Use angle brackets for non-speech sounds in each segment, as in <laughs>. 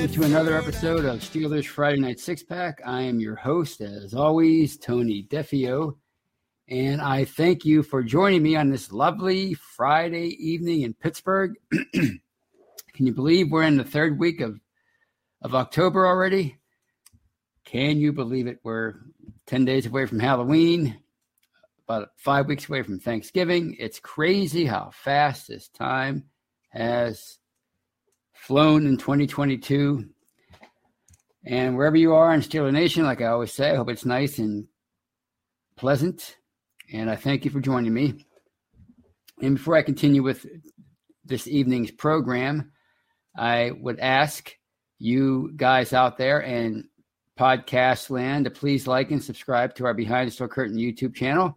welcome to another episode of Steelers Friday Night Six Pack. I am your host, as always, Tony Defeo, and I thank you for joining me on this lovely Friday evening in Pittsburgh. <clears throat> Can you believe we're in the third week of of October already? Can you believe it? We're 10 days away from Halloween, about five weeks away from Thanksgiving. It's crazy how fast this time has flown in 2022. And wherever you are in Steeler Nation, like I always say, I hope it's nice and pleasant. And I thank you for joining me. And before I continue with this evening's program, I would ask you guys out there and podcast land to please like and subscribe to our Behind the Steel Curtain YouTube channel.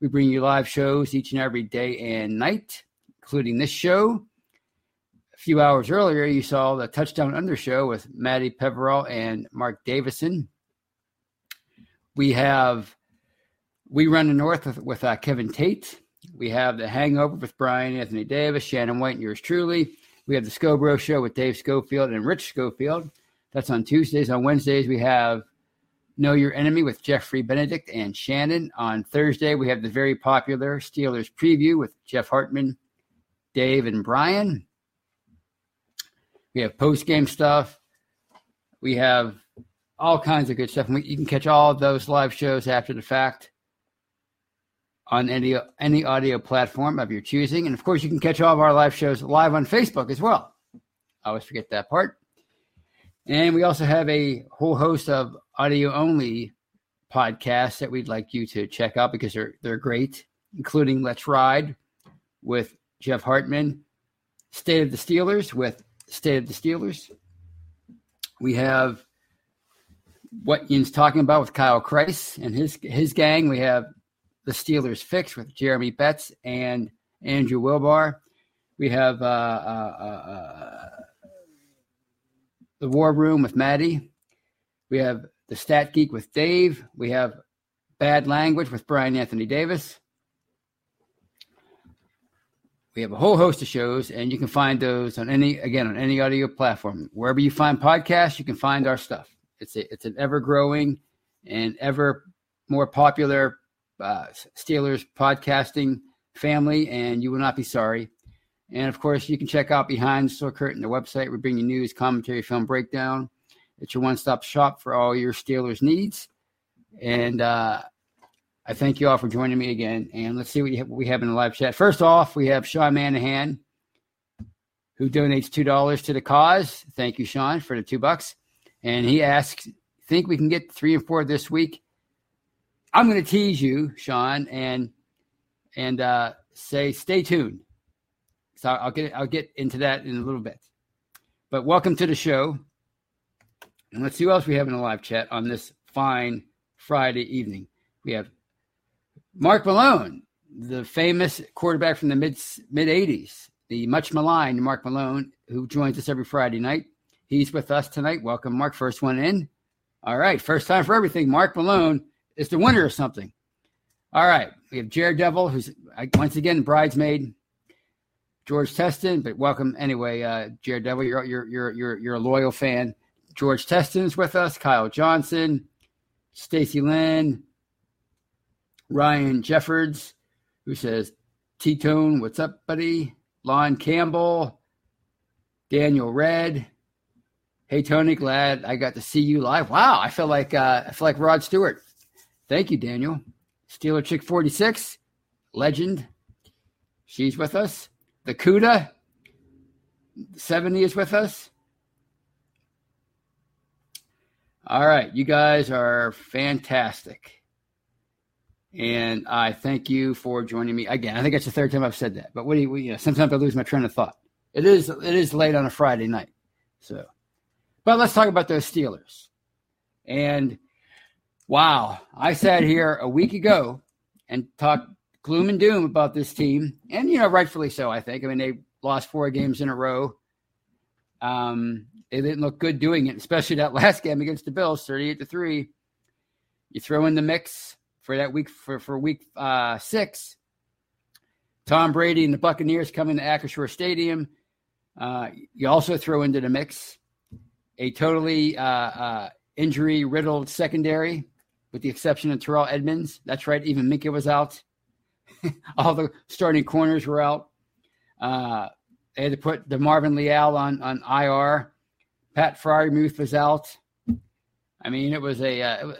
We bring you live shows each and every day and night, including this show few hours earlier, you saw the Touchdown Under show with Matty Peverell and Mark Davison. We have We Run the North with, with uh, Kevin Tate. We have The Hangover with Brian Anthony Davis, Shannon White, and yours truly. We have The Scobro Show with Dave Schofield and Rich Schofield. That's on Tuesdays. On Wednesdays, we have Know Your Enemy with Jeffrey Benedict and Shannon. On Thursday, we have the very popular Steelers Preview with Jeff Hartman, Dave, and Brian. We have post game stuff. We have all kinds of good stuff. And we, you can catch all those live shows after the fact on any any audio platform of your choosing. And of course, you can catch all of our live shows live on Facebook as well. I always forget that part. And we also have a whole host of audio only podcasts that we'd like you to check out because they're they're great, including Let's Ride with Jeff Hartman, State of the Steelers with State of the Steelers. We have what Ian's talking about with Kyle Kreis and his his gang. We have the Steelers Fix with Jeremy Betts and Andrew Wilbar. We have uh, uh, uh, the War Room with Matty. We have the Stat Geek with Dave. We have Bad Language with Brian Anthony Davis. We have a whole host of shows, and you can find those on any again on any audio platform. Wherever you find podcasts, you can find our stuff. It's a, it's an ever growing and ever more popular uh, Steelers podcasting family, and you will not be sorry. And of course, you can check out Behind the Steel Curtain, the website. We bring you news, commentary, film breakdown. It's your one stop shop for all your Steelers needs. And uh, I thank you all for joining me again. And let's see what, have, what we have in the live chat. First off, we have Sean Manahan, who donates two dollars to the cause. Thank you, Sean, for the two bucks. And he asks, "Think we can get three and four this week?" I'm going to tease you, Sean, and and uh, say stay tuned. So I'll get I'll get into that in a little bit. But welcome to the show, and let's see what else we have in the live chat on this fine Friday evening. We have Mark Malone, the famous quarterback from the mid mid 80s, the much maligned Mark Malone, who joins us every Friday night. He's with us tonight. Welcome, Mark. First one in. All right, first time for everything. Mark Malone is the winner of something. All right, we have Jared Devil, who's once again bridesmaid. George Teston, but welcome anyway, uh, Jared Devil. You're you're you're you're you're a loyal fan. George Teston's with us. Kyle Johnson, Stacy Lynn, Ryan Jeffords, who says, T Tone, what's up, buddy? Lon Campbell, Daniel Red. Hey Tony, glad I got to see you live. Wow, I feel like uh, I feel like Rod Stewart. Thank you, Daniel. Steeler Chick 46, legend. She's with us. The Cuda, 70 is with us. All right, you guys are fantastic. And I thank you for joining me again. I think it's the third time I've said that. But what do you, you know, sometimes I lose my train of thought. It is it is late on a Friday night. So, but let's talk about those Steelers. And wow, I sat here a week ago and talked gloom and doom about this team, and you know, rightfully so. I think. I mean, they lost four games in a row. Um, they didn't look good doing it, especially that <laughs> last game against the Bills, thirty-eight to three. You throw in the mix for that week for for week uh, six. Tom Brady and the Buccaneers coming to Acrisure Stadium. Uh, you also throw into the mix a totally uh, uh, injury riddled secondary, with the exception of Terrell Edmunds. That's right, even Minkah was out. <laughs> All the starting corners were out. Uh, they had to put DeMarvin Leal on on IR. Pat Freiermuth was out. I mean, it was a uh,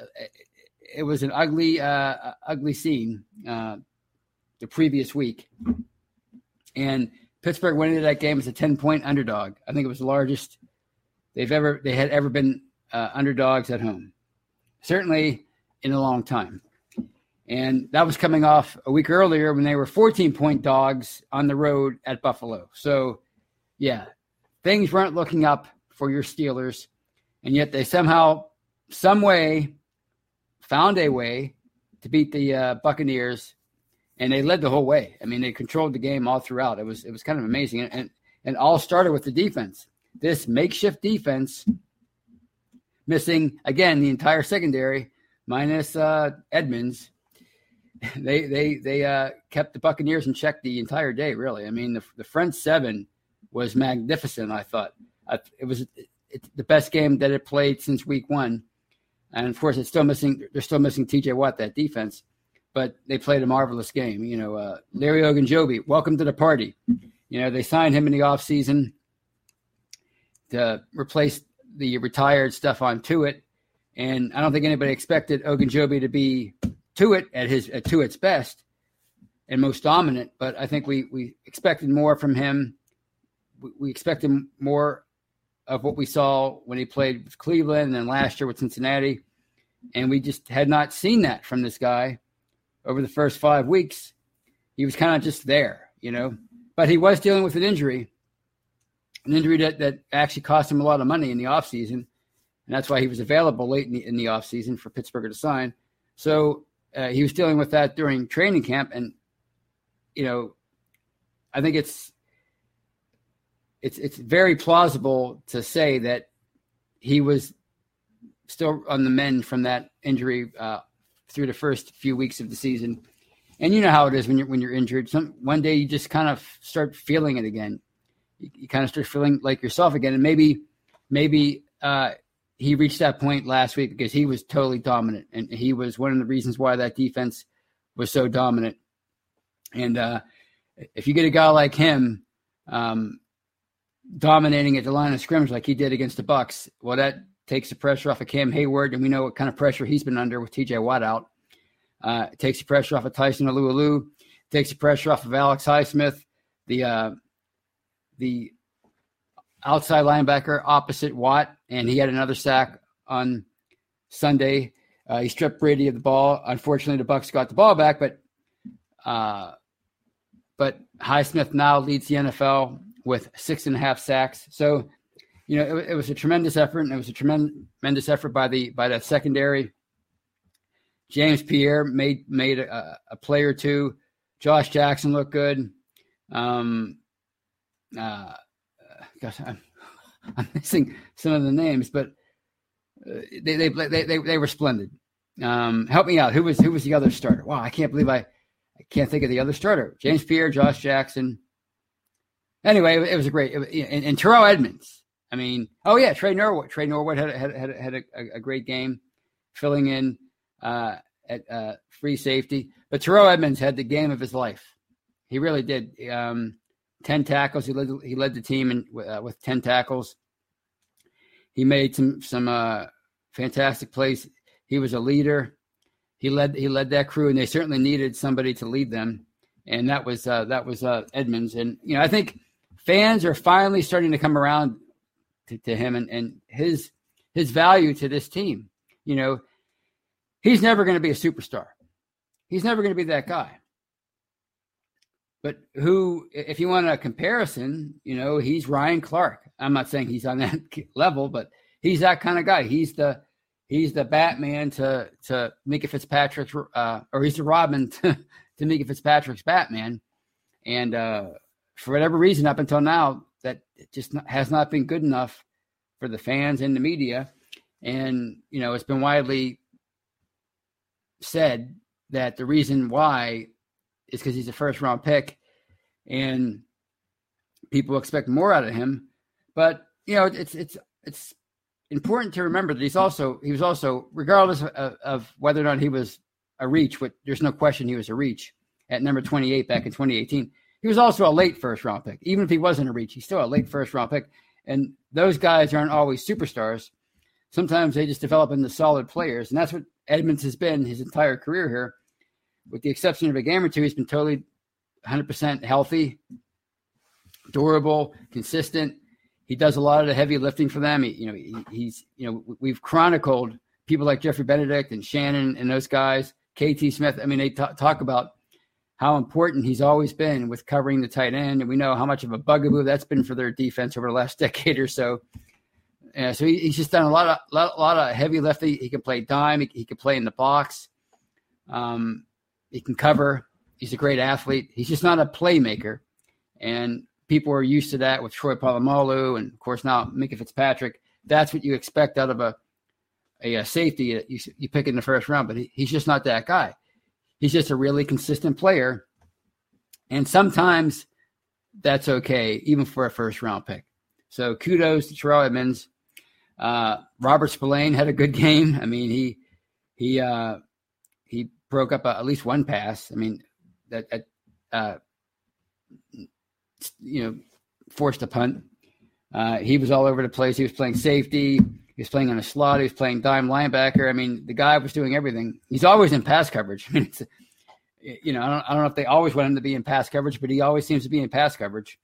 it was an ugly uh, ugly scene uh, the previous week, and Pittsburgh went into that game as a ten point underdog. I think it was the largest they've ever they had ever been uh, underdogs at home, certainly in a long time. And that was coming off a week earlier when they were 14 point dogs on the road at Buffalo. So, yeah, things weren't looking up for your Steelers. And yet they somehow, some way, found a way to beat the uh, Buccaneers. And they led the whole way. I mean, they controlled the game all throughout. It was it was kind of amazing, and and, and all started with the defense. This makeshift defense, missing again the entire secondary minus uh, Edmunds, <laughs> they they they uh, kept the Buccaneers in check the entire day. Really, I mean the the front seven was magnificent. I thought I, it was it, the best game that it played since week one, and of course it's still missing. They're still missing T.J. Watt that defense, but they played a marvelous game. You know, uh, Larry Ogunjobi, welcome to the party. You know, they signed him in the offseason to replace the retired Stephon Tuitt, and I don't think anybody expected Ogunjobi to be Tuitt at his at Tuitt's best and most dominant. But I think we we expected more from him. We, we expected more of what we saw when he played with Cleveland and then last year with Cincinnati, and we just had not seen that from this guy over the first five weeks. He was kind of just there, you know. But he was dealing with an injury, an injury that, that actually cost him a lot of money in the offseason. And that's why he was available late in the, in the offseason for Pittsburgh to sign. So uh, he was dealing with that during training camp, and you know, I think it's it's it's very plausible to say that he was still on the mend from that injury uh, through the first few weeks of the season. And you know how it is when you're when you're injured. Some one day you just kind of start feeling it again. You, you kind of start feeling like yourself again, and maybe maybe uh, he reached that point last week because he was totally dominant, and he was one of the reasons why that defense was so dominant. And uh, if you get a guy like him um, dominating at the line of scrimmage like he did against the Bucs, well, that takes the pressure off of Cam Heyward, and we know what kind of pressure he's been under with T.J. Watt out. Uh, takes the pressure off of Tyson Alualu, takes the pressure off of Alex Highsmith, the uh, the outside linebacker opposite Watt, and he had another sack on Sunday. Uh, he stripped Brady of the ball. Unfortunately, the Bucs got the ball back, but uh, but Highsmith now leads the NFL with six and a half sacks. So, you know, it, it was a tremendous effort, and it was a tremendous effort by the by the secondary. James Pierre made made a, a play or two. Josh Jackson looked good. Um, uh, gosh, I'm, <laughs> I'm missing some of the names, but uh, they, they, they, they, they were splendid. Um, help me out. Who was, who was the other starter? Wow. I can't believe I, I can't think of the other starter. James Pierre, Josh Jackson. Anyway, it, it was a great, it, and, and Terrell Edmunds. I mean, oh yeah, Tre Norwood. Tre Norwood had, had, had, had a, a, great game filling in uh, at uh, free safety. But Terrell Edmunds had the game of his life. He really did. Um, 10 tackles. He led, he led the team in, uh, with 10 tackles. He made some some uh, fantastic plays. He was a leader. He led he led that crew, and they certainly needed somebody to lead them, and that was uh, that was uh, Edmunds. And you know, I think fans are finally starting to come around to, to him and, and his his value to this team. You know, he's never going to be a superstar. He's never going to be that guy. But who, if you want a comparison, you know, he's Ryan Clark. I'm not saying he's on <laughs> that level, but he's that kind of guy. He's the he's the Batman to to Minkah Fitzpatrick's, uh, or he's the Robin <laughs> to, to Minkah Fitzpatrick's Batman. And uh, for whatever reason, up until now, that just has not been good enough for the fans and the media. And you know, it's been widely said that the reason why is because he's a first round pick, and people expect more out of him. But you know, it's it's it's important to remember that he's also he was also regardless of, of whether or not he was a reach, but there's no question he was a reach at number 28 back in 2018. He was also a late first round pick. Even if he wasn't a reach, he's still a late first round pick. And those guys aren't always superstars. Sometimes they just develop into solid players. And that's what Edmunds has been his entire career here. With the exception of a game or two, he's been totally 100% healthy, durable, consistent. He does a lot of the heavy lifting for them. He, you know, he, he's, you know, we've chronicled people like Jeffrey Benedict and Shannon and those guys, KT Smith. I mean, they t- talk about how important he's always been with covering the tight end. And we know how much of a bugaboo that's been for their defense over the last <laughs> decade or so. Yeah, so he, he's just done a lot of lot, lot of heavy lifting. He can play dime. He, he can play in the box. Um, he can cover. He's a great athlete. He's just not a playmaker. And people are used to that with Troy Polamalu and of course now Minkah Fitzpatrick. That's what you expect out of a a, a safety that you, you pick in the first round, but he, he's just not that guy. He's just a really consistent player. And sometimes that's okay, even for a first round pick. So kudos to Terrell Edmunds. Uh, Robert Spillane had a good <laughs> game. I mean, he he uh, he broke up a, at least one pass. I mean, that, that uh, you know forced a punt. Uh, he was all over the place. He was playing safety. He was playing on a slot. He was playing dime linebacker. I mean, the guy was doing everything. He's always in pass coverage. <laughs> I mean, it's, you know, I don't, I don't know if they always want him to be in pass coverage, but he always seems to be in pass coverage.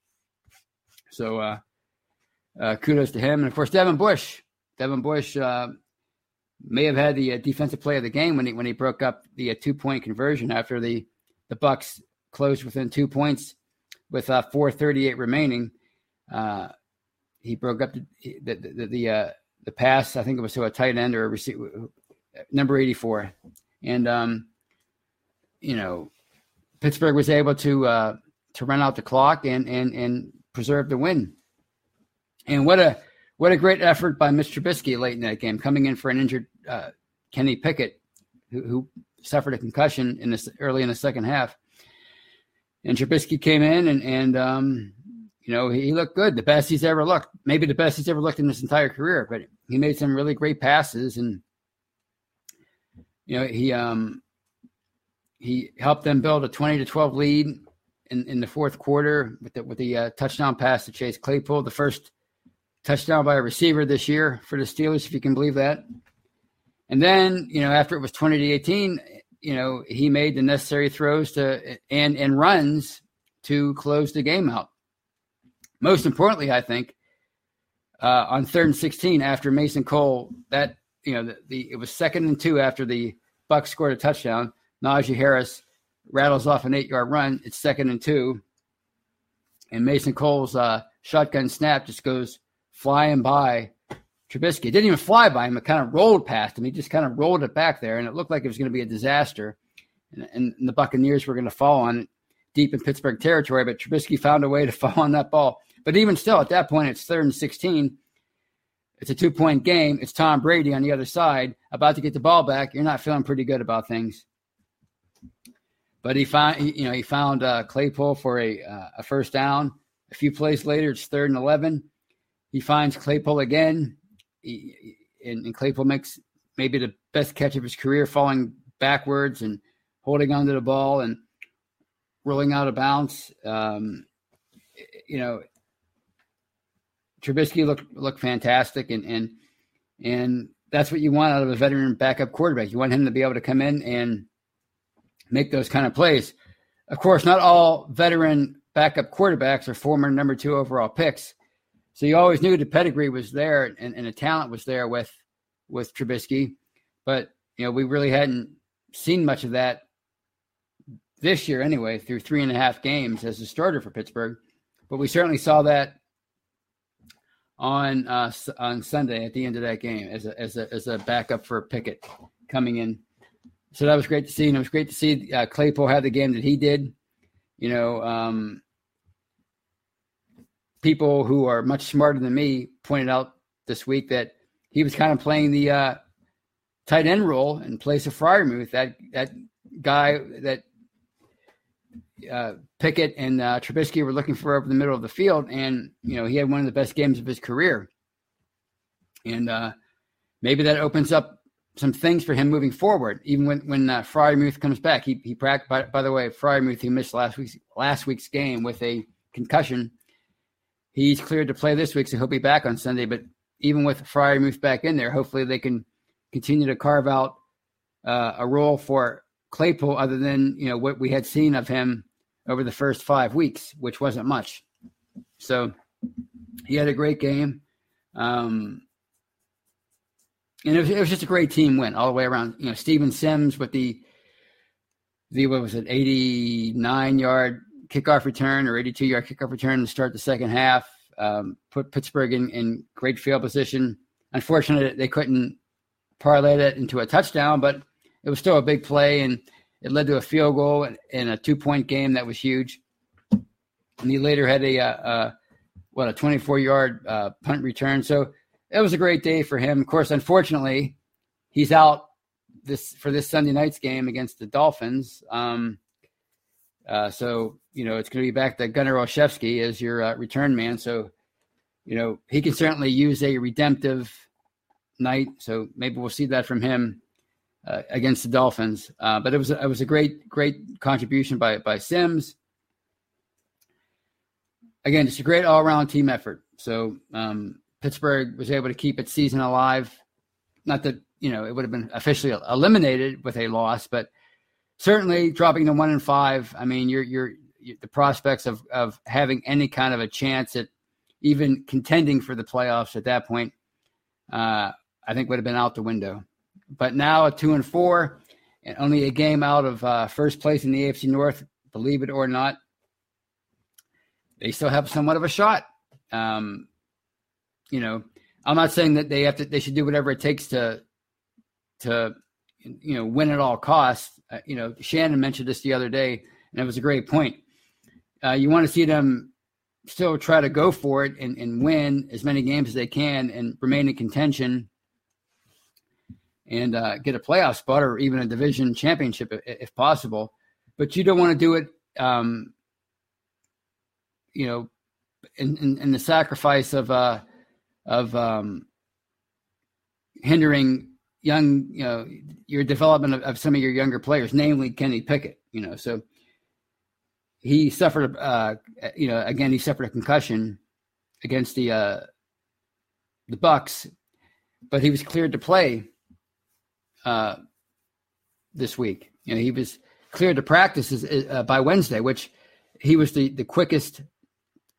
So, uh, uh, kudos to him. And of course, Devin Bush. Devin Bush uh, may have had the uh, defensive play of the game when he when he broke up the uh, two point conversion after the the Bucs closed within two points with uh, 4:38 remaining. Uh, he broke up the the the, the the pass. I think it was to a tight end or a receiver, number 84. And, um, you know, Pittsburgh was able to, uh, to run out the clock and, and, and preserve the win. And what a, what a great effort by Mr. Trubisky late in that game, coming in for an injured uh, Kenny Pickett, who, who, suffered a concussion in this early in the second half. And Trubisky came in and, and um, you know, he looked good, the best he's ever looked, maybe the best he's ever looked in his entire career. But he made some really great passes, and you know, he um he helped them build a twenty to twelve lead in, in the fourth quarter with the with the uh, touchdown pass to Chase Claypool, the first touchdown by a receiver this year for the Steelers, if you can believe that. And then, you know, after it was twenty to eighteen, you know, he made the necessary throws to and and runs to close the game out. Most importantly, I think uh, on third and sixteen after Mason Cole, that you know the, the, it was second and two after the Bucs scored a touchdown. Najee Harris rattles off an eight-yard run. It's second and two, and Mason Cole's uh, shotgun snap just goes flying by Trubisky. It didn't even fly by him; it kind of rolled past him. He just kind of rolled it back there, and it looked like it was going to be a disaster. And, and, the Buccaneers were going to fall on it deep in Pittsburgh territory, but Trubisky found a way to <laughs> fall on that ball. But even still, at that point, it's third and 16. It's a two point game. It's Tom Brady on the other side, about to get the ball back. You're not feeling pretty good about things. But he found, you know, he found uh, Claypool for a, uh, a first down. A few plays later, it's third and 11. He finds Claypool again. He, and, and Claypool makes maybe the best catch of his career, falling backwards and holding onto the ball and rolling out of bounds. Um, you know, Trubisky looked looked fantastic, and and and that's what you want out of a veteran backup quarterback. You want him to be able to come in and make those kind of plays. Of course, not all veteran backup quarterbacks are former number two overall picks, so you always knew the pedigree was there and, and the talent was there with with Trubisky, but you know we really hadn't seen much of that this year anyway through three and a half games as a starter for Pittsburgh. But we certainly saw that on uh, on Sunday at the end of that game as a as a as a backup for Pickett coming in. So that was great to see, and it was great to see uh, Claypool have the game that he did. You know, um, people who are much smarter than me pointed out this week that he was kind of playing the uh, tight end role in place of Freiermuth, that that guy that uh, Pickett and uh, Trubisky were looking for over the middle of the field, and you know he had one of the best games of his career. and uh, maybe that opens up some things for him moving forward. Even when when uh, Freiermuth comes back, he he practiced. By, by the way, Freiermuth he missed last week's last week's game with a concussion. He's cleared to play this week, so he'll be back on Sunday. But even with Freiermuth back in there, hopefully they can continue to carve out uh, a role for Claypool, other than you know what we had seen of him over the first five weeks, which wasn't much. So he had a great game. Um, and it was, it was, just a great team win all the way around. You know, Steven Sims with the the what was it, eighty nine yard kickoff return or eighty two yard kickoff return to start the second half. Um, put Pittsburgh in, in great field position. Unfortunately, they couldn't parlay that into a touchdown, but it was still a big play, and it led to a field goal and a two point game that was huge. And he later had a, uh, uh, what a twenty four yard uh, punt return. So it was a great day for him. Of course, unfortunately, he's out this for this Sunday night's game against the Dolphins. Um, uh, so you know it's going to be back to Gunnar Olszewski as your uh, return man. So you know he can certainly use a redemptive night. So maybe we'll see that from him uh, against the Dolphins. Uh, but it was it was a great great contribution by by Sims. Again, just a great all around team effort. So um, Pittsburgh was able to keep its season alive. Not that you know it would have been officially eliminated with a loss, but certainly dropping to one and five. I mean, you're you're, you're the prospects of of having any kind of a chance at even contending for the playoffs at that point, uh, I think would have been out the window. But now a two and four, and only a game out of uh, first place in the AFC North. Believe it or not, they still have somewhat of a shot. Um, you know, I'm not saying that they have to. They should do whatever it takes to to you know win at all costs. Uh, you know, Shannon mentioned this the other day, and it was a great point. Uh, you want to see them still try to go for it and, and win as many games as they can and remain in contention and uh, get a playoff spot or even a division championship if, if possible. But you don't want to do it, um, you know, in, in, in, the sacrifice of uh, of um, hindering young, you know, your development of, of, some of your younger players, namely Kenny Pickett. You know, so he suffered, uh, you know, again he suffered a concussion against the uh, the Bucs, but he was cleared to play uh, this week. You know, he was cleared to practice uh, by Wednesday, which he was the, the quickest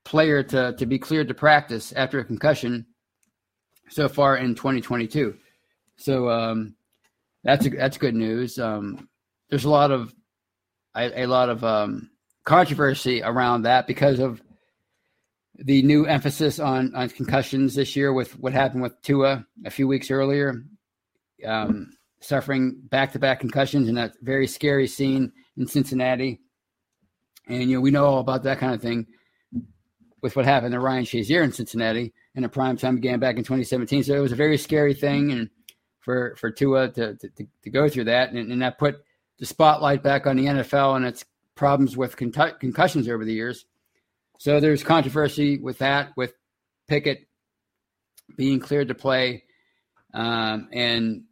player to, to be cleared to practice after a concussion so far in 2022. So um, that's a, that's good news. Um, there's a lot of a, a lot of um, controversy around that because of the new emphasis on on concussions this year with what happened with Tua a few weeks earlier, um, suffering back to back concussions in that very scary scene in Cincinnati. And you know we know all about that kind of thing with what happened to Ryan Shazier in Cincinnati in a prime time game back in 2017. So it was a very scary thing, and for for Tua to to, to go through that, and, and, that put the spotlight back on the NFL and its problems with con- concussions over the years. So there's controversy with that, with Pickett being cleared to play, um, and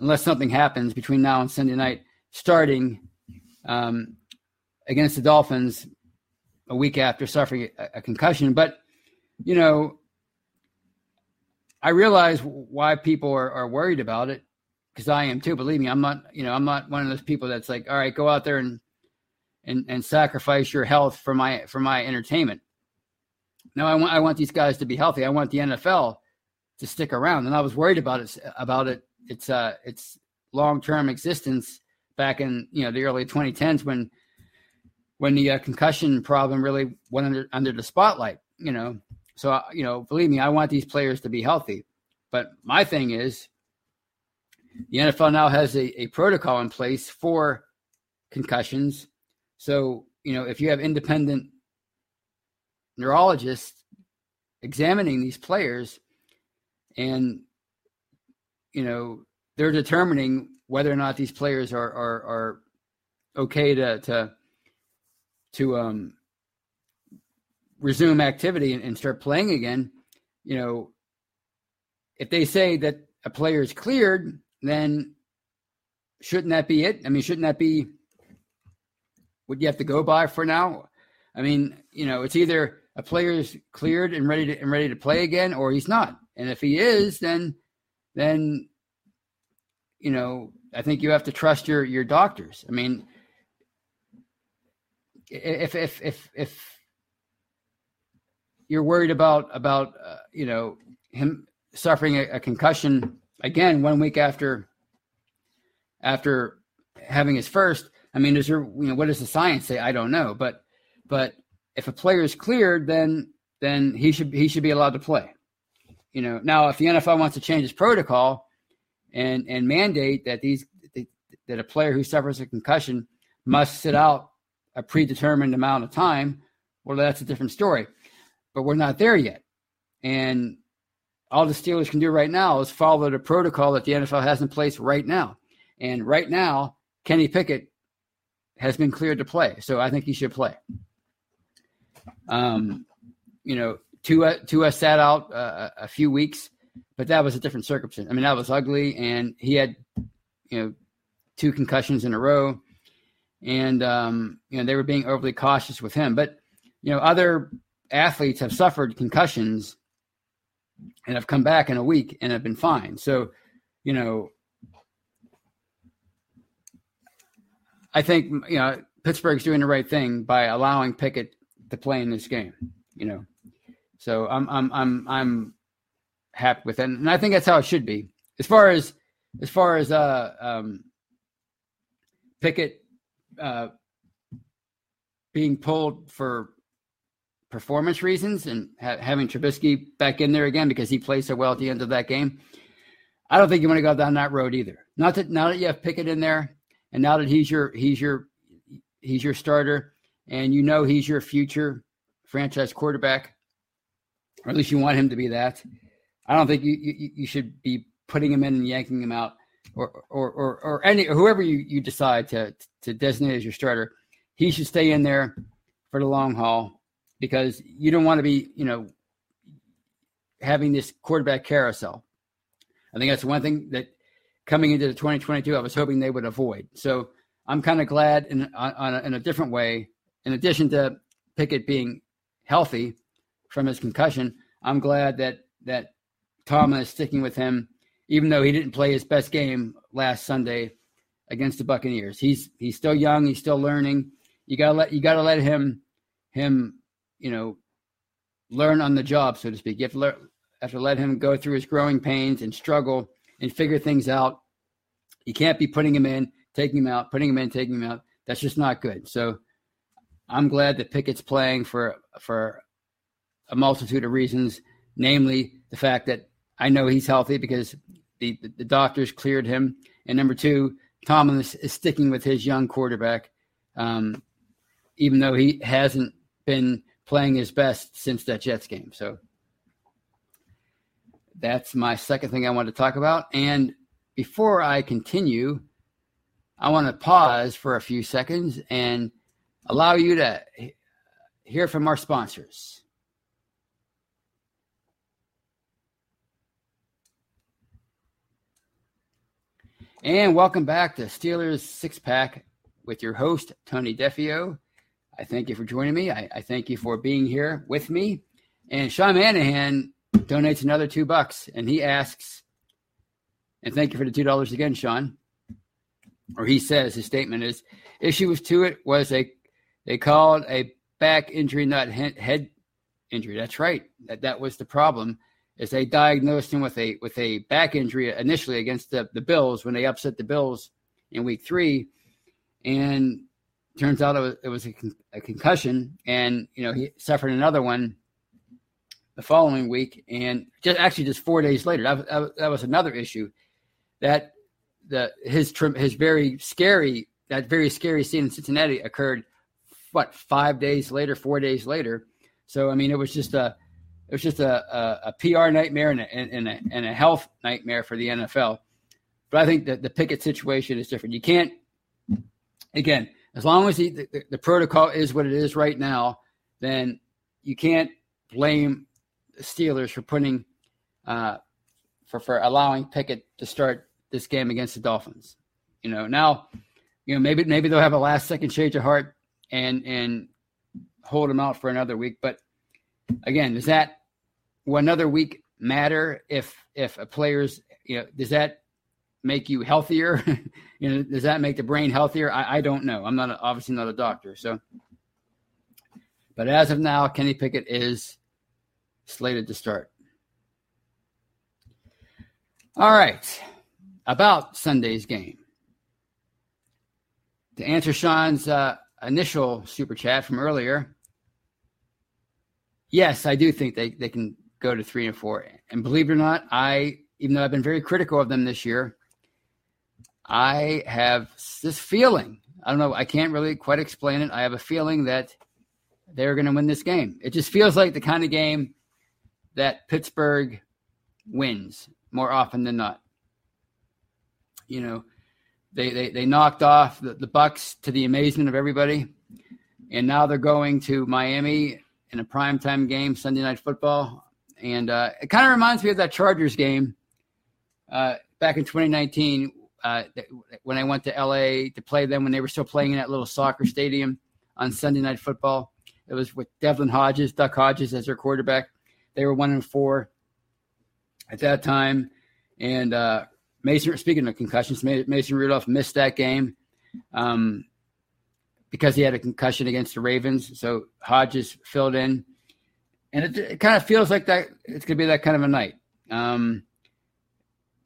unless something happens between now and Sunday night, starting um, against the Dolphins a week after suffering a, a concussion, but you know, I realize why people are, are worried about it because I am too. Believe me, I'm not, you know, I'm not one of those people that's like, all right, go out there and and and sacrifice your health for my for my entertainment. No, I want I want these guys to be healthy. I want the NFL to stick around. And I was worried about it about it. It's uh it's long term existence back in you know the early 2010s when when the uh, concussion problem really went under under the spotlight. You know, so, uh, you know, believe me, I want these players to be healthy. But my thing is, the NFL now has a, a protocol in place for concussions. So, you know, if you have independent neurologists examining these players and, you know, they're determining whether or not these players are, are, are okay to, to, to, um, resume activity and, and start playing again, you know, if they say that a player is cleared, then shouldn't that be it? I mean, shouldn't that be what you have to go by for now? I mean, you know, it's either a player is cleared and ready to and ready to play again, or he's not. And if he is, then then you know, I think you have to trust your your doctors. I mean, if if if if you're worried about about uh, you know him suffering a, a, concussion again one week after after having his first, I mean, is there you know what does the science say? I don't know, but but if a player is cleared, then then he should he should be allowed to play. You know, now if the NFL wants to change its protocol and and mandate that these that a player who suffers a concussion must sit out a predetermined amount of time, well, that's a different story. But we're not there yet, and all the Steelers can do right now is follow the protocol that the NFL has in place right now. And right now, Kenny Pickett has been cleared to play, so I think he should play. Um, you know, Tua Tua sat out uh, a few weeks, but that was a different circumstance. I mean, that was ugly, and he had you know two concussions in a row, and um, you know they were being overly cautious with him. But you know, other athletes have suffered concussions and have come back in a week and have been fine. So, you know, I think you know Pittsburgh's doing the right thing by allowing Pickett to play in this game. You know, so I'm I'm I'm I'm happy with it, and I think that's how it should be. As far as as far as uh um Pickett uh being pulled for performance reasons and ha- having Trubisky back in there again because he played so well at the end of that game. I don't think you want to go down that road either. Not that now that you have Pickett in there, and now that he's your he's your he's your starter, and you know he's your future franchise quarterback, or at least you want him to be that. I don't think you you, you should be putting him in and yanking him out, or or or, or any or whoever you, you decide to to designate as your starter. He should stay in there for the long haul because you don't want to be you know having this quarterback carousel. I think that's one thing that coming into the 2022, I was hoping they would avoid. So I'm kind of glad in, on, a, in a different way, in addition to Pickett being healthy from his concussion, I'm glad that, that Tomlin is sticking with him, even though he didn't play his best game last Sunday against the Buccaneers. He's, he's still young. He's still learning. You gotta let, you gotta let him, him, you know, learn on the job, so to speak. You have to, have to let him go through his growing pains and struggle and figure things out. You can't be putting him in, taking him out, putting him in, taking him out. That's just not good. So I'm glad that Pickett's playing for for a multitude of reasons, namely the fact that I know he's healthy because the, the, the doctors cleared him, and number two, Tomlin is, is sticking with his young quarterback, um, even though he hasn't been playing his best since that Jets game. So that's my second thing I want to talk about. And before I continue, I want to pause for a few seconds and allow you to hear from our sponsors. And welcome back to Steelers Six Pack with your host, Tony Defeo. I thank you for joining me. I, I, thank you for being here with me. And Sean Manahan donates another two bucks, and he asks, and thank you for the two dollars again, Sean. Or he says his statement is issue was to it was a they called a back injury, not head injury. That's right. That that was the problem. Is they diagnosed him with a with a back injury initially against the, the Bills when they upset the Bills in week three, and turns out it was, it was a, con- a concussion, and you know he suffered another one the following week, and just actually just four days later, that, that was another issue that the his his very scary that very scary scene in Cincinnati occurred what five days later, four days later. So I mean, it was just a it was just a a, a PR nightmare and a, and a, and a health nightmare for the NFL. But I think that the Pickett situation is different. You can't again as long as he, the, the protocol is what it is right now, then you can't blame the Steelers for putting uh, for for allowing Pickett to start this game against the Dolphins. You know, now, you know, maybe maybe they'll have a last second change of heart and and hold him out for another week. But again, is that will another week matter if if a player's you know does that make you healthier? <laughs> you know, does that make the brain healthier? I, I don't know. I'm not a, obviously not a doctor, so. But as of now, Kenny Pickett is slated to start. All right, about Sunday's game. To answer Sean's uh, initial super chat from earlier, yes, I do think they, they can go to three and four. And believe it or not, I even though I've been very critical of them this year, I have this feeling. I don't know. I can't really quite explain it. I have a feeling that they're going to win this game. It just feels like the kind of game that Pittsburgh wins more often than not. You know, they they, they knocked off the, the Bucs to the amazement of everybody, and now they're going to Miami in a primetime game, Sunday night football. And uh, it kind of reminds me of that Chargers game uh, back in 2019 uh, when I went to LA to play them when they were still playing in that little soccer stadium on Sunday night football. It was with Devlin Hodges, Duck Hodges as their quarterback. They were one and four at that time. And uh, Mason, speaking of concussions, Mason Rudolph missed that game um, because he had a concussion against the Ravens. So Hodges filled in. And it, it kind of feels like that it's going to be that kind of a night. Um,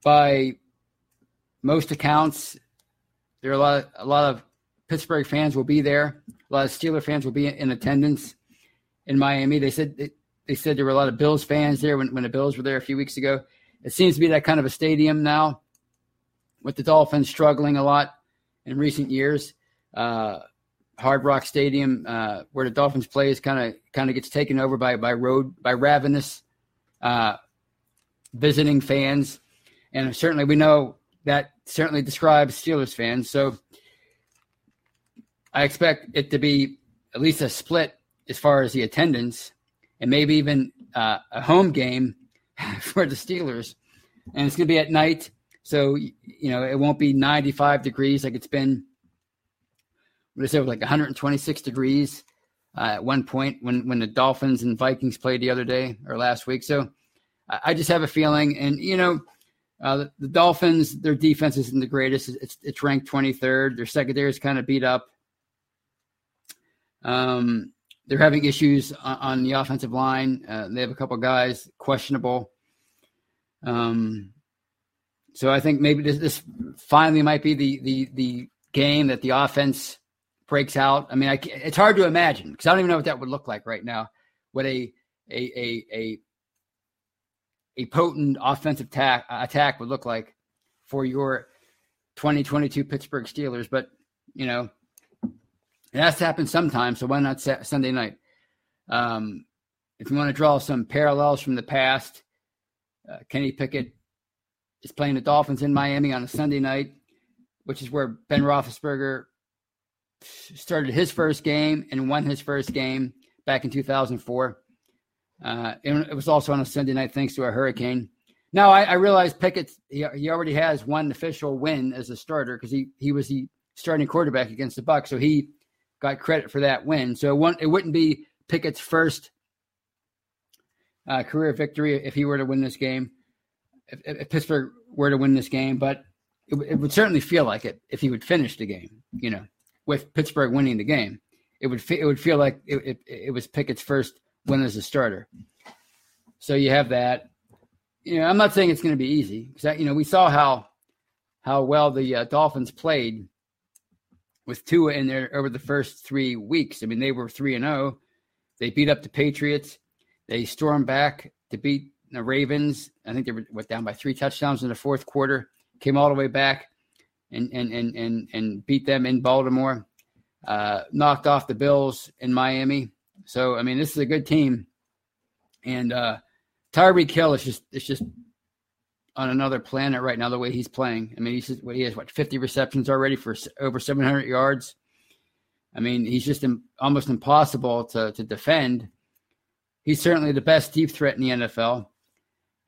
by most accounts, there are a lot of, a lot of Pittsburgh fans will be there. A lot of Steeler fans will be in attendance in Miami. They said they, they said there were a lot of Bills fans there when, when the Bills were there a few weeks ago. It seems to be that kind of a stadium now, with the Dolphins struggling a lot in recent years. Uh, Hard Rock Stadium, uh, where the Dolphins play, is kind of kind of gets taken over by by road by ravenous uh, visiting fans, and certainly we know that certainly describes Steelers fans. So I expect it to be at least a split as far as the attendance, and maybe even uh, a home game <laughs> for the Steelers. And it's going to be at night, so you know it won't be 95 degrees like it's been. What I say, like 126 degrees uh, at one point when when the Dolphins and Vikings played the other day or last week. So I, I just have a feeling, and you know, uh, the, the, Dolphins, their defense isn't the greatest. It's, it's ranked 23rd. Their secondary is kind of beat up. Um, they're having issues on, on the offensive line. Uh, they have a couple guys questionable. Um, so I think maybe this, this, finally might be the the the game that the offense breaks out. I mean, I, it's hard to imagine because I don't even know what that would look like right now. What a a a a a potent offensive attack, attack would look like for your 2022 Pittsburgh Steelers. But, you know, it has to happen sometime. So why not Sunday night? Um, if you want to draw some parallels from the past, uh, Kenny Pickett is playing the Dolphins in Miami on a Sunday night, which is where Ben Roethlisberger started his first game and won his first game back in 2004. Uh, it was also on a Sunday night thanks to a hurricane. Now I, I realize Pickett he, he already has one official win as a starter because he he was the starting quarterback against the Bucs, so he got credit for that win. So it, won't, it wouldn't be Pickett's first uh, career victory if he were to win this game, if, if Pittsburgh were to win this game, but it, it, would certainly feel like it if he would finish the game. You know, with Pittsburgh winning the game, it would it would feel like it, it, it was Pickett's first win as a starter. So you have that. You know, I'm not saying it's going to be easy because you know we saw how how well the uh, Dolphins played with Tua in there over the first three weeks. I mean, they were three and zero. Oh. They beat up the Patriots. They stormed back to beat the Ravens. I think they were went down by three touchdowns in the fourth quarter. Came all the way back and and and and, and beat them in Baltimore. Uh, knocked off the Bills in Miami. So I mean, this is a good team, and uh, Hill is just it's just on another planet right now. The way he's playing, I mean, he's just, what he has what fifty receptions already for over seven hundred yards. I mean, he's just Im- almost impossible to to defend. He's certainly the best deep threat in the NFL.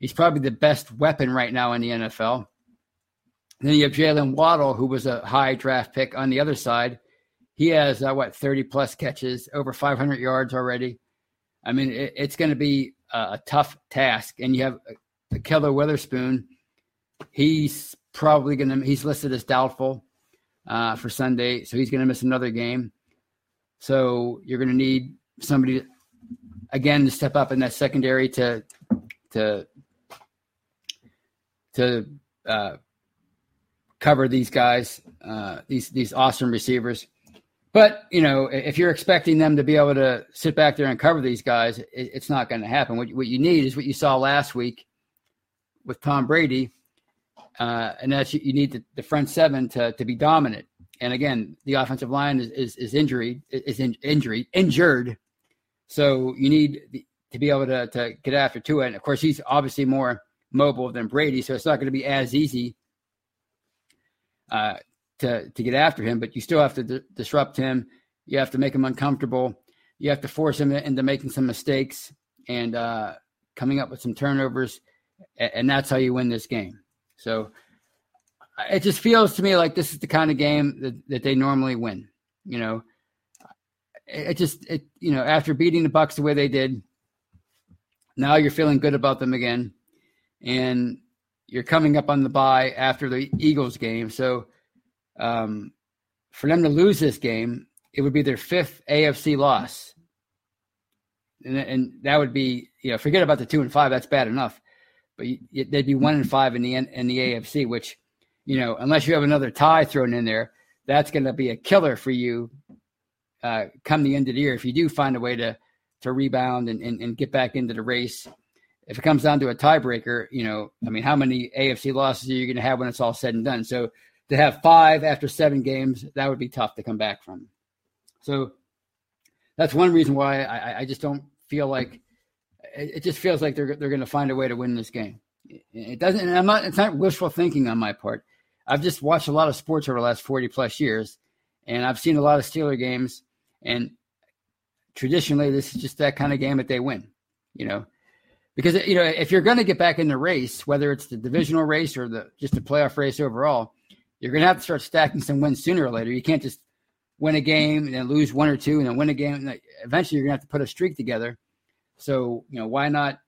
He's probably the best weapon right now in the NFL. Then you have Jaylen Waddle, who was a high draft pick on the other side. He has uh, what thirty plus catches, over five hundred yards already. I mean, it, it's going to be a, a, tough task. And you have uh, Ahkello Witherspoon. He's probably going to. He's listed as doubtful uh, for Sunday, so he's going to miss another game. So you're going to need somebody again to step up in that secondary to to to uh, cover these guys, uh, these these awesome receivers. But you know, if you're expecting them to be able to sit back there and cover these guys, it, it's not going to happen. What, what you need is what you saw last week with Tom Brady, uh, and that's you need the, the, front seven to to be dominant. And again, the offensive line is is, is injury is in, injury injured, so you need the, to be able to to get after Tua. And of course, he's obviously more mobile than Brady, so it's not going to be as easy uh, to to get after him. But you still have to d- disrupt him. You have to make him uncomfortable. You have to force him into making some mistakes and uh, coming up with some turnovers, and that's how you win this game. So it just feels to me like this is the kind of game that, that they normally win. You know, it just it you know after beating the Bucs the way they did, now you're feeling good about them again and you're coming up on the bye after the Eagles game. So um, for them to lose this game, it would be their fifth AFC loss. And, and that would be, you know, forget about the two and five. That's bad enough. But you, they'd be one and five in the in the AFC, which, you know, unless you have another tie thrown in there, that's going to be a killer for you uh, come the end of the year if you do find a way to to rebound and, and, and get back into the race if it comes down to a tiebreaker, you know, I mean, how many AFC losses are you going to have when it's all said and done? So to have five after seven games, that would be tough to come back from. So that's one reason why I, I just don't feel like it, just feels like they're they're going to find a way to win this game. It doesn't. I'm not. It's not wishful thinking on my part. I've just watched a lot of sports over the last 40 plus years, and I've seen a lot of Steeler games, and traditionally, this is just that kind of game that they win. You know, because you know if you're going to get back in the race, whether it's the divisional race or the just the playoff race overall, you're going to have to start stacking some wins sooner or later. You can't just win a game and then lose one or two and then win a game. Eventually, you're going to have to put a streak together. So you know why not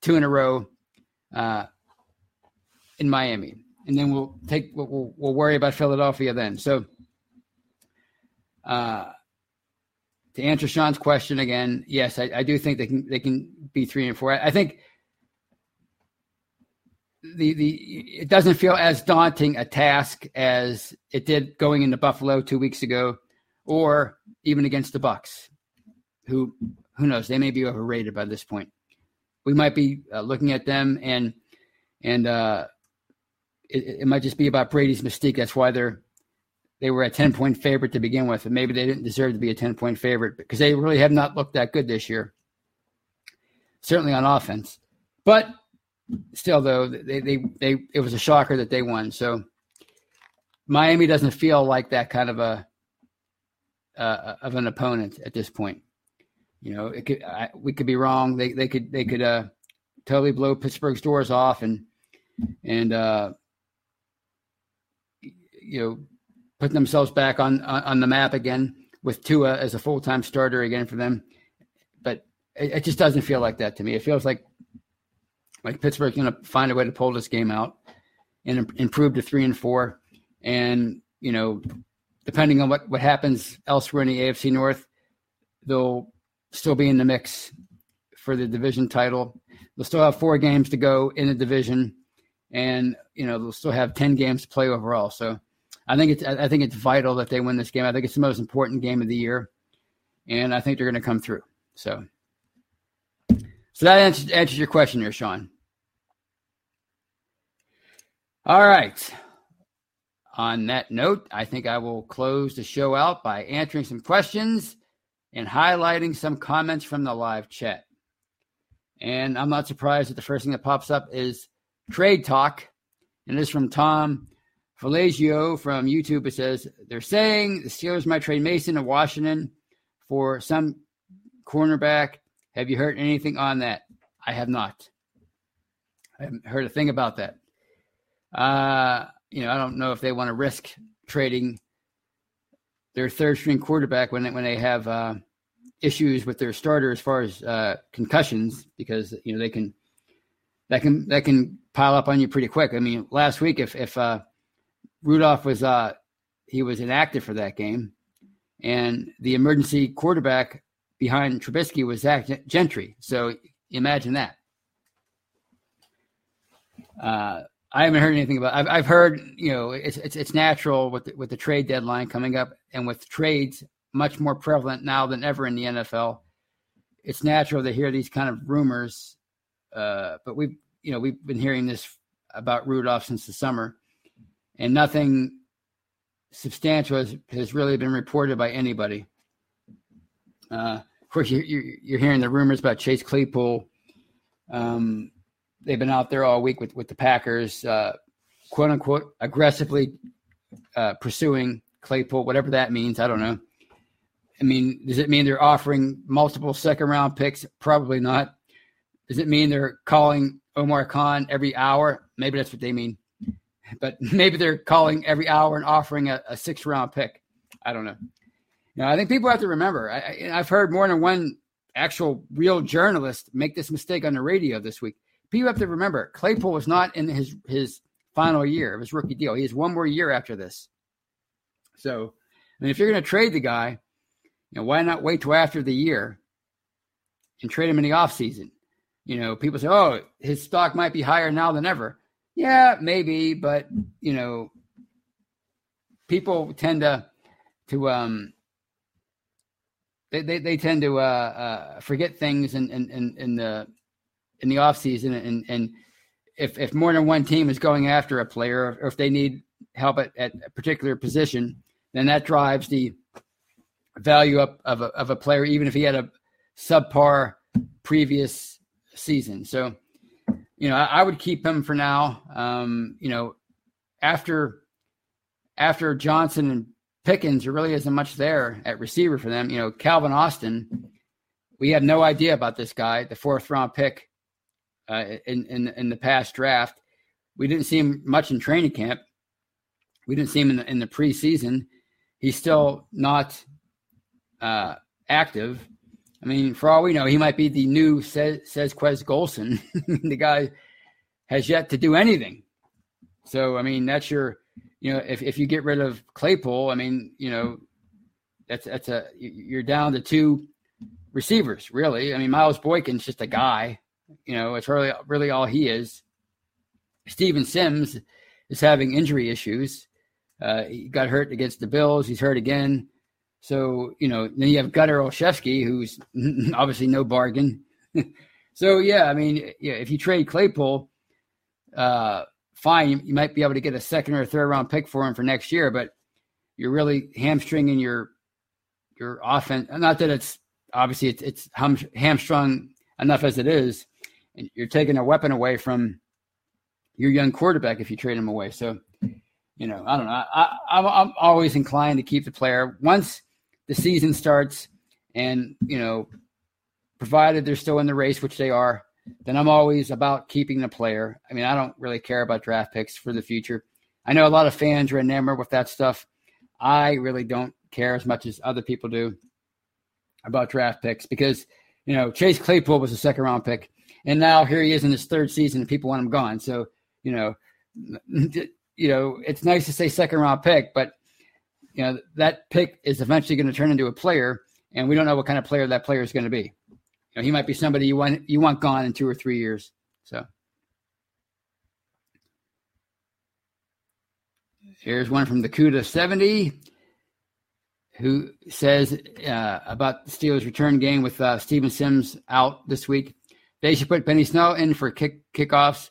two in a row uh, in Miami, and then we'll take we'll, we'll worry about Philadelphia then. So. Uh, to answer Sean's question again, yes, I, I, do think they can they can be three and four. I, I, think the the it doesn't feel as daunting a task as it did going into Buffalo two weeks ago, or even against the Bucs, who who knows they may be overrated by this point. We might be uh, looking at them and and uh, it, it might just be about Brady's mystique. That's why they're they were a 10 point favorite to begin with, and maybe they didn't deserve to be a 10 point favorite because they really have not looked that good this year, certainly on offense. But still, though, they, they, they, it was a shocker that they won. So Miami doesn't feel like that kind of a, uh, of an opponent at this point. You know, could, I, we could be wrong. They, they could, they could, uh, totally blow Pittsburgh's doors off and, and, uh, you know, put themselves back on on the map again with Tua as a full time starter again for them. But it, it, just doesn't feel like that to me. It feels like like Pittsburgh's going to find a way to pull this game out and improve to three and four. And you know, depending on what what happens elsewhere in the AFC North, they'll still be in the mix for the division title. They'll still have four games to go in the division, and you know they'll still have ten games to play overall. So I think it's I think it's vital that they win this game. I think it's the most important game of the year, and I think they're going to come through. So, so that answers, answers your question there, Sean. All right. On that note, I think I will close the show out by answering some questions and highlighting some comments from the live chat. And I'm not surprised that the first thing that pops up is trade talk, and this from Tom Felagio from YouTube, it says they're saying the Steelers might trade Mason to Washington for some cornerback. Have you heard anything on that? I have not. I haven't heard a thing about that. Uh, you know, I don't know if they want to risk trading their third string quarterback when they, when they have uh, issues with their starter as far as uh, concussions because you know they can that can that can pile up on you pretty quick. I mean, last week if if uh, Rudolph was uh, he was inactive for that game, and the emergency quarterback behind Trubisky was Zach Gentry. So imagine that. Uh, I haven't heard anything about. I've I've heard you know it's it's it's natural with the, with the trade deadline coming up and with trades much more prevalent now than ever in the NFL. It's natural to hear these kind of rumors, uh, but we've you know we've been hearing this about Rudolph since the summer, and nothing substantial has, has really been reported by anybody. Uh, of course, you, you, you're hearing the rumors about Chase Claypool. Um, they've been out there all week with with the Packers, uh, quote unquote, aggressively uh, pursuing Claypool, whatever that means. I don't know. I mean, does it mean they're offering multiple second round picks? Probably not. Does it mean they're calling Omar Khan every hour? Maybe that's what they mean. But maybe they're calling every hour and offering a, a six round pick. I don't know. Know, I think people have to remember. I, I've heard more than one actual real journalist make this mistake on the radio this week people have to remember Claypool was not in his his final year of his rookie deal. He has one more year after this. So, I mean, if you're going to trade the guy, you know, why not wait till after the year and trade him in the offseason? You know, people say, oh, his stock might be higher now than ever. Yeah, maybe, but you know, people tend to to um they they, they tend to uh, uh forget things in in in, in the in the off season and and if if more than one team is going after a player or if they need help at, at a particular position, then that drives the value up of a, of a player, even if he had a subpar previous season. So, you know, I, I would keep him for now. Um, you know, after after Johnson and Pickens, there really isn't much there at receiver for them. You know, Calvin Austin, we have no idea about this guy, the fourth round pick uh, in, in in the past draft. We didn't see him much in training camp. We didn't see him in the, in the preseason. He's still not uh, active. I mean, for all we know, he might be the new says Quez Golson. <laughs> the guy has yet to do anything. So, I mean, that's your, you know, if, if you get rid of Claypool, I mean, you know, that's that's a you're down to two receivers, really. I mean, Miles Boykin's just a guy. You know, it's really really all he is. Steven Sims is having injury issues. Uh, he got hurt against the Bills. He's hurt again. So you know, then you have Gunnar Olszewski, who's <laughs> obviously no bargain. <laughs> so yeah, I mean, yeah, if you trade Claypool, uh, fine, you, might be able to get a second or third round pick for him for next year, but you're really hamstringing your your offense. Not that it's obviously it's, it's hamstrung enough as it is, and you're taking a weapon away from your young quarterback if you trade him away. So, you know, I don't know. I, I'm, I'm always inclined to keep the player once the season starts, and you know, provided they're still in the race, which they are. Then I'm always about keeping the player. I mean, I don't really care about draft picks for the future. I know a lot of fans are enamored with that stuff. I really don't care as much as other people do about draft picks because you know Chase Claypool was a second round pick and now here he is in his third season, and people want him gone. So you know, <laughs> you know, it's nice to say second round pick, but you know that pick is eventually going to turn into a player, and we don't know what kind of player that player is going to be. You know, he might be somebody you want you want gone in two or three years. So. Here's one from the CUDA 70 who says uh, about the Steelers' return game with uh, Steven Sims out this week. They should put Benny Snell in for kick kickoffs.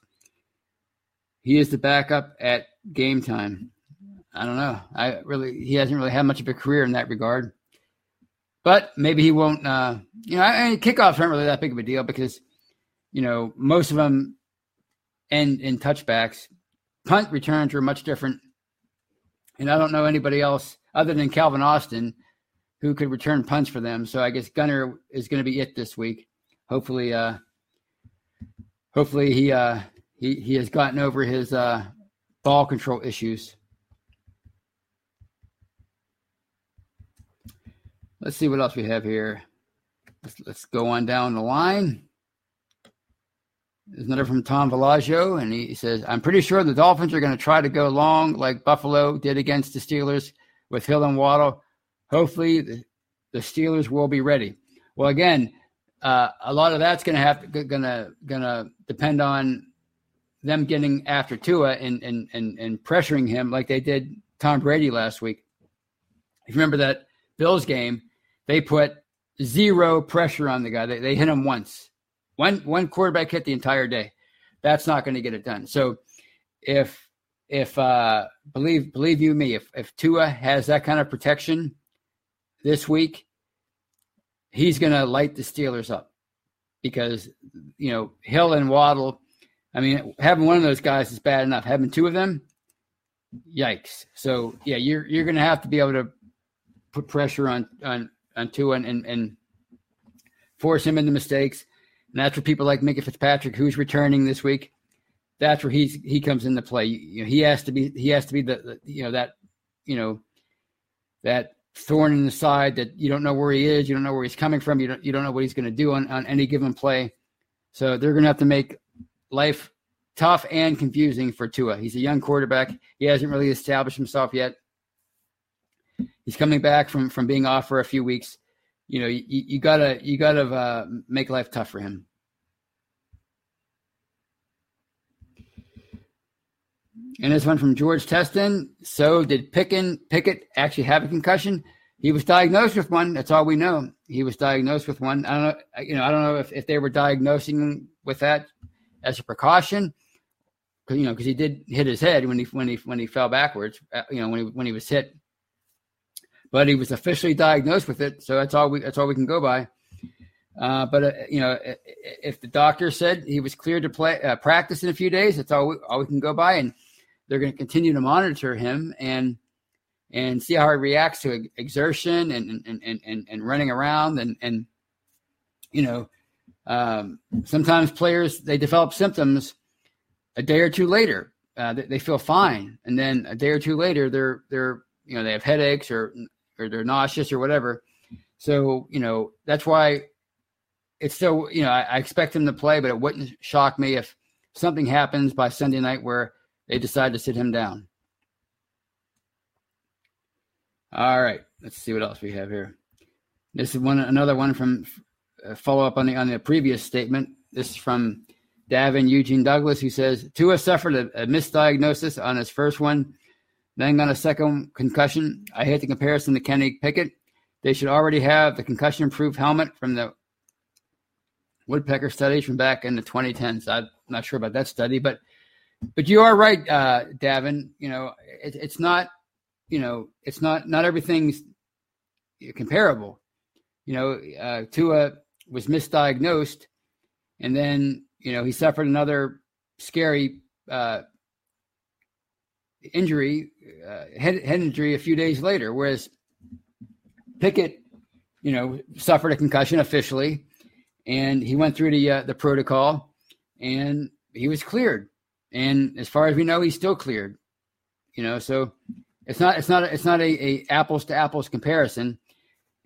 He is the backup at game time. I don't know. I really he hasn't really had much of a career in that regard. But maybe he won't. Uh, you know, I mean, kickoffs aren't really that big of a deal because you know most of them end in touchbacks. Punt returns are much different, and I don't know anybody else other than Calvin Austin who could return punts for them. So I guess Gunnar is going to be it this week. Hopefully, uh, hopefully he uh, he he has gotten over his uh, ball control issues. Let's see what else we have here. Let's, let's go on down the line. There's another from Tom Villaggio, and he says, I'm pretty sure the Dolphins are going to try to go long like Buffalo did against the Steelers with Hill and Waddle. Hopefully, the, the Steelers will be ready. Well, again, uh, a lot of that's going to have gonna gonna depend on them getting after Tua and, and and and pressuring him like they did Tom Brady last week. If you remember that Bills game, they put zero pressure on the guy. They, they hit him once. One one quarterback hit the entire day. That's not going to get it done. So if if uh believe believe you me, if if Tua has that kind of protection this week, he's going to light the Steelers up because you know Hill and Waddle. I mean, having one of those guys is bad enough. Having two of them, yikes. So yeah, you're you're going to have to be able to put pressure on on on Tua and, and and force him into mistakes. And that's where people like Minkah Fitzpatrick, who's returning this week, that's where he's he comes into play. You know, he has to be he has to be the, the you know that you know that thorn in the side that you don't know where he is, you don't know where he's coming from, you don't you don't know what he's going to do on, on any given play. So they're going to have to make life tough and confusing for Tua. He's a young quarterback. He hasn't really established himself yet. He's coming back from from being off for a few weeks. You know, you, you gotta you gotta uh, make life tough for him. And this one from George Teston. So did Pickett Pickett actually have a concussion? He was diagnosed with one. That's all we know. He was diagnosed with one. I don't know. You know, I don't know if, if they were diagnosing with that as a precaution, because you know, because he did hit his head when he when he when he fell backwards. Uh, you know, when he when he was hit but he was officially diagnosed with it. So that's all we that's all we can go by. Uh, but uh, you know, if the doctor said he was cleared to play uh, practice in a few days, that's all we, all we can go by, and they're going to continue to monitor him and and see how he reacts to exertion and and and and, and running around and and you know, um, sometimes players they develop symptoms a day or two later. Uh, they, they feel fine, and then a day or two later, they're they're you know they have headaches or or they're nauseous or whatever. So, you know, that's why it's still, you know, I, I expect him to play, but it wouldn't shock me if something happens by Sunday night where they decide to sit him down. All right, let's see what else we have here. This is one another one from uh, follow up on the on the previous statement. This is from Davin Eugene Douglas, who says Tua suffered a, a misdiagnosis on his first one then got a second concussion. I hate the comparison to Kenny Pickett. They should already have the concussion proof helmet from the woodpecker studies from back in the 2010s. I'm not sure about that study, but but you are right, uh, Davin. You know, it, it's not, you know, it's not not everything's comparable. You know, uh, Tua was misdiagnosed, and then you know he suffered another scary uh, injury, uh, head, head injury a few days later, whereas Pickett, you know, suffered a concussion officially, and he went through the uh, the protocol, and he was cleared. And as far as we know, he's still cleared. You know, so it's not it's not it's not a, a apples to apples comparison,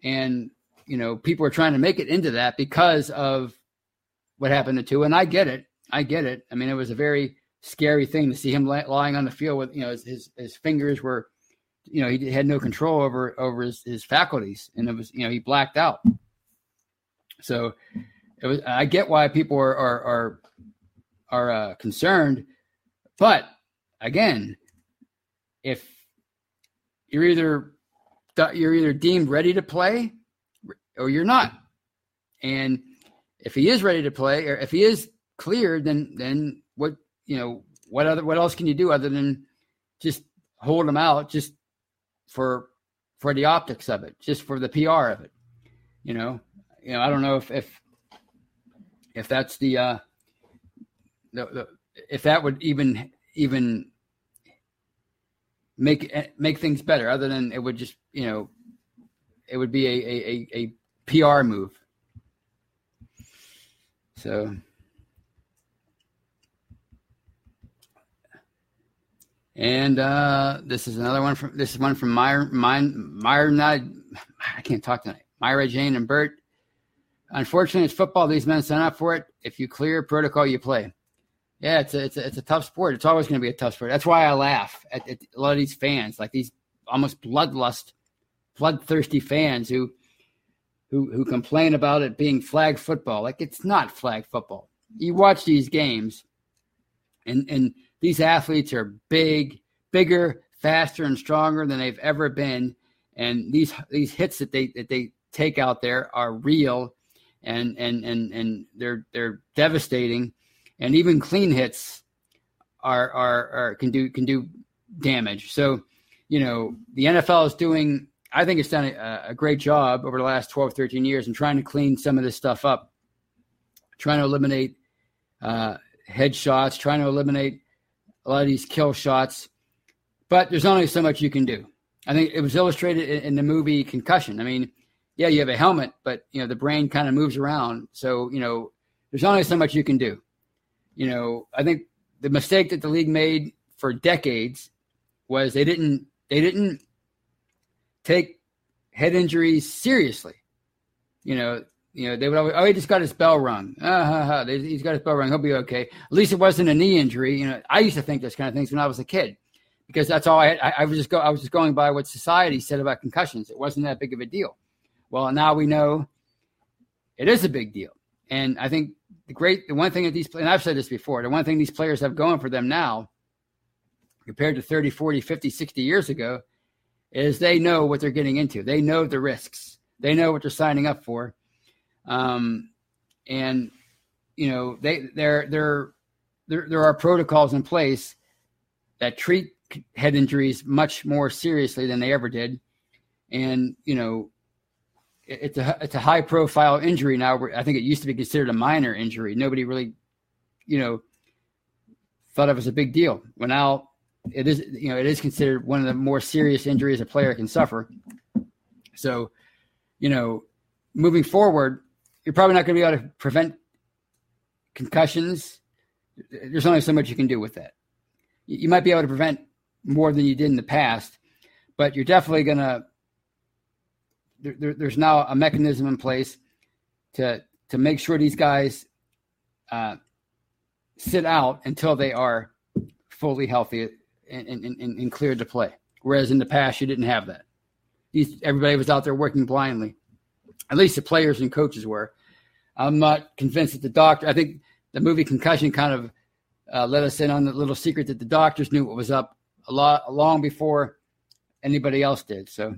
and you know, people are trying to make it into that because of what happened to Tua, and I get it. I get it. I mean, it was a very scary thing to see him lying on the field with you know his his, fingers were you know he had no control over over his, his faculties and it was you know he blacked out. So it was i get why people are are are, are uh, concerned but again if you're either you're either deemed ready to play or you're not. And if he is ready to play or if he is cleared then then you know, what other what else can you do other than just hold them out just for for the optics of it, just for the PR of it. You know, you know, I don't know if if if that's the uh the, the if that would even even make make things better other than it would just you know it would be a a, a, a PR move. So And uh, this is another one from this is one from Meyer, Meyer, Meyer not, I can't talk tonight. Myra Jane and Bert. Unfortunately, it's football. These men sign up for it. If you clear protocol, you play. Yeah, it's a, it's a, it's a tough sport. It's always going to be a tough sport. That's why I laugh at, at a lot of these fans, like these almost bloodlust, bloodthirsty fans who who who complain about it being flag football. Like it's not flag football. You watch these games, and and these athletes are big, bigger, faster, and stronger than they've ever been. And these these hits that they that they take out there are real, and and and and they're they're devastating. And even clean hits are are, are can do can do damage. So, you know, the NFL is doing I think it's done a, a, great job over the last 12, 13 years in trying to clean some of this stuff up, trying to eliminate uh, headshots, trying to eliminate a lot of these kill shots. But there's only so much you can do. I think it was illustrated in, in the movie Concussion. I mean, yeah, you have a helmet, but you know the brain kind of moves around. So you know, there's only so much you can do. You know, I think the mistake that the league made for decades was they didn't they didn't take head injuries seriously. You know, you know, they would always, oh, he just got his bell rung. Uh, he's got his bell rung. He'll be okay. At least it wasn't a knee injury. You know, I used to think those kind of things when I was a kid because that's all I had. I, I was just go, I was just going by what society said about concussions. It wasn't that big of a deal. Well, now we know it is a big deal. And I think the great, the one thing that these, and I've said this before, the one thing these players have going for them now compared to 30, 40, 50, 60 years ago is they know what they're getting into. They know the risks. They know what they're signing up for. Um, and you know, they there there there there are protocols in place that treat head injuries much more seriously than they ever did. And you know, it's a it's a high profile injury now. I think it used to be considered a minor injury. Nobody really, you know, thought of as a big deal. Well, now it is you know it is considered one of the more serious injuries a player can suffer. So, you know, moving forward, you're probably not going to be able to prevent concussions. There's only so much you can do with that. You might be able to prevent more than you did in the past, but you're definitely going to. There, there, there's now a mechanism in place to to make sure these guys uh, sit out until they are fully healthy and, and, and, and cleared to play. Whereas in the past, you didn't have that. These, everybody was out there working blindly. At least the players and coaches were. I'm not convinced that the doctor. I think the movie Concussion kind of uh, let us in on the little secret that the doctors knew what was up a lot long before anybody else did. So,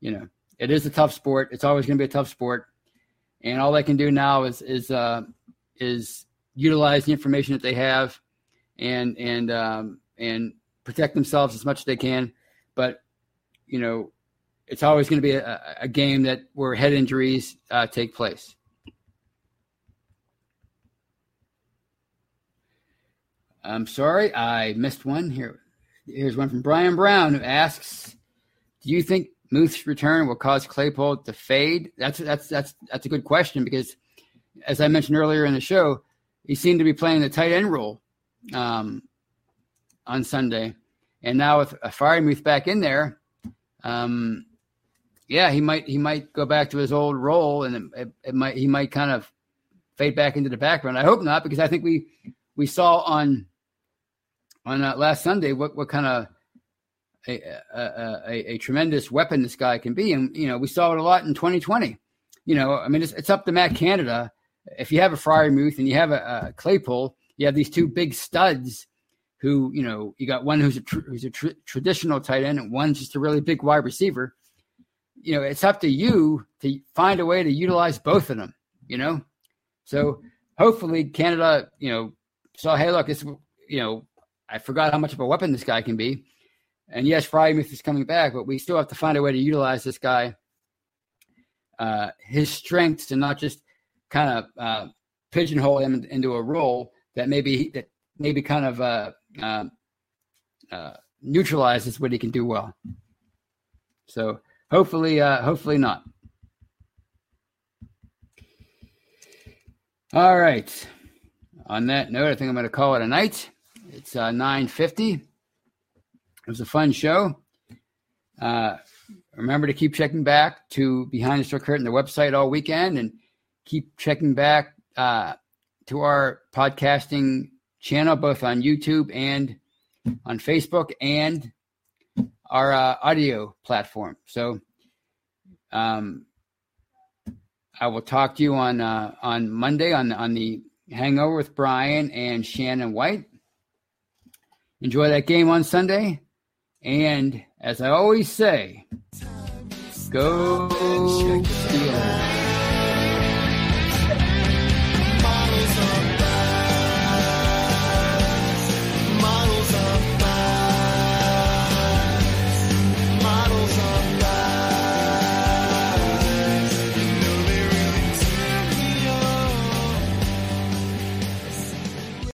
you know, it is a tough sport. It's always going to be a tough sport, and all they can do now is is uh, is utilize the information that they have, and and um, and protect themselves as much as they can. But you know, it's always going to be a, a, game that where head injuries uh, take place. I'm sorry, I missed one here. Here's one from Brian Brown who asks, "Do you think Muth's return will cause Claypool to fade?" That's that's that's that's a good question because, as I mentioned earlier in the show, he seemed to be playing the tight end role um, on Sunday, and now with a Freiermuth back in there, um, yeah, he might he might go back to his old role, and it, it, might he might kind of fade back into the background. I hope not, because I think we we saw on on uh, last Sunday what what kind of a, a, a, a, tremendous weapon this guy can be, and you know we saw it a lot in 2020. You know, I mean, it's, it's up to Matt Canada. If you have a Freiermuth and you have a, a Claypool, you have these two big studs who you know you got one who's a tr- who's a tr- traditional tight end and one's just a really big wide receiver. You know, it's up to you to find a way to utilize both of them. You know, so hopefully Canada, you know, saw hey look, it's you know I forgot how much of a weapon this guy can be, and yes, Freiermuth is coming back, but we still have to find a way to utilize this guy, uh, his strengths, and not just kind of uh, pigeonhole him into a role that maybe that maybe kind of uh, uh, uh, neutralizes what he can do well. So hopefully, uh, hopefully not. All right. On that note, I think I'm going to call it a night. It's uh, 9:50, It was a fun show. Uh, remember to keep checking back to Behind the Steel Curtain, the website all weekend, and keep checking back uh, to our podcasting channel, both on YouTube and on Facebook and our uh, audio platform. So, um, I will talk to you on uh, on Monday on on the Hangover with Brian and Shannon White. Enjoy that game on Sunday, and as I always say, go Steelers.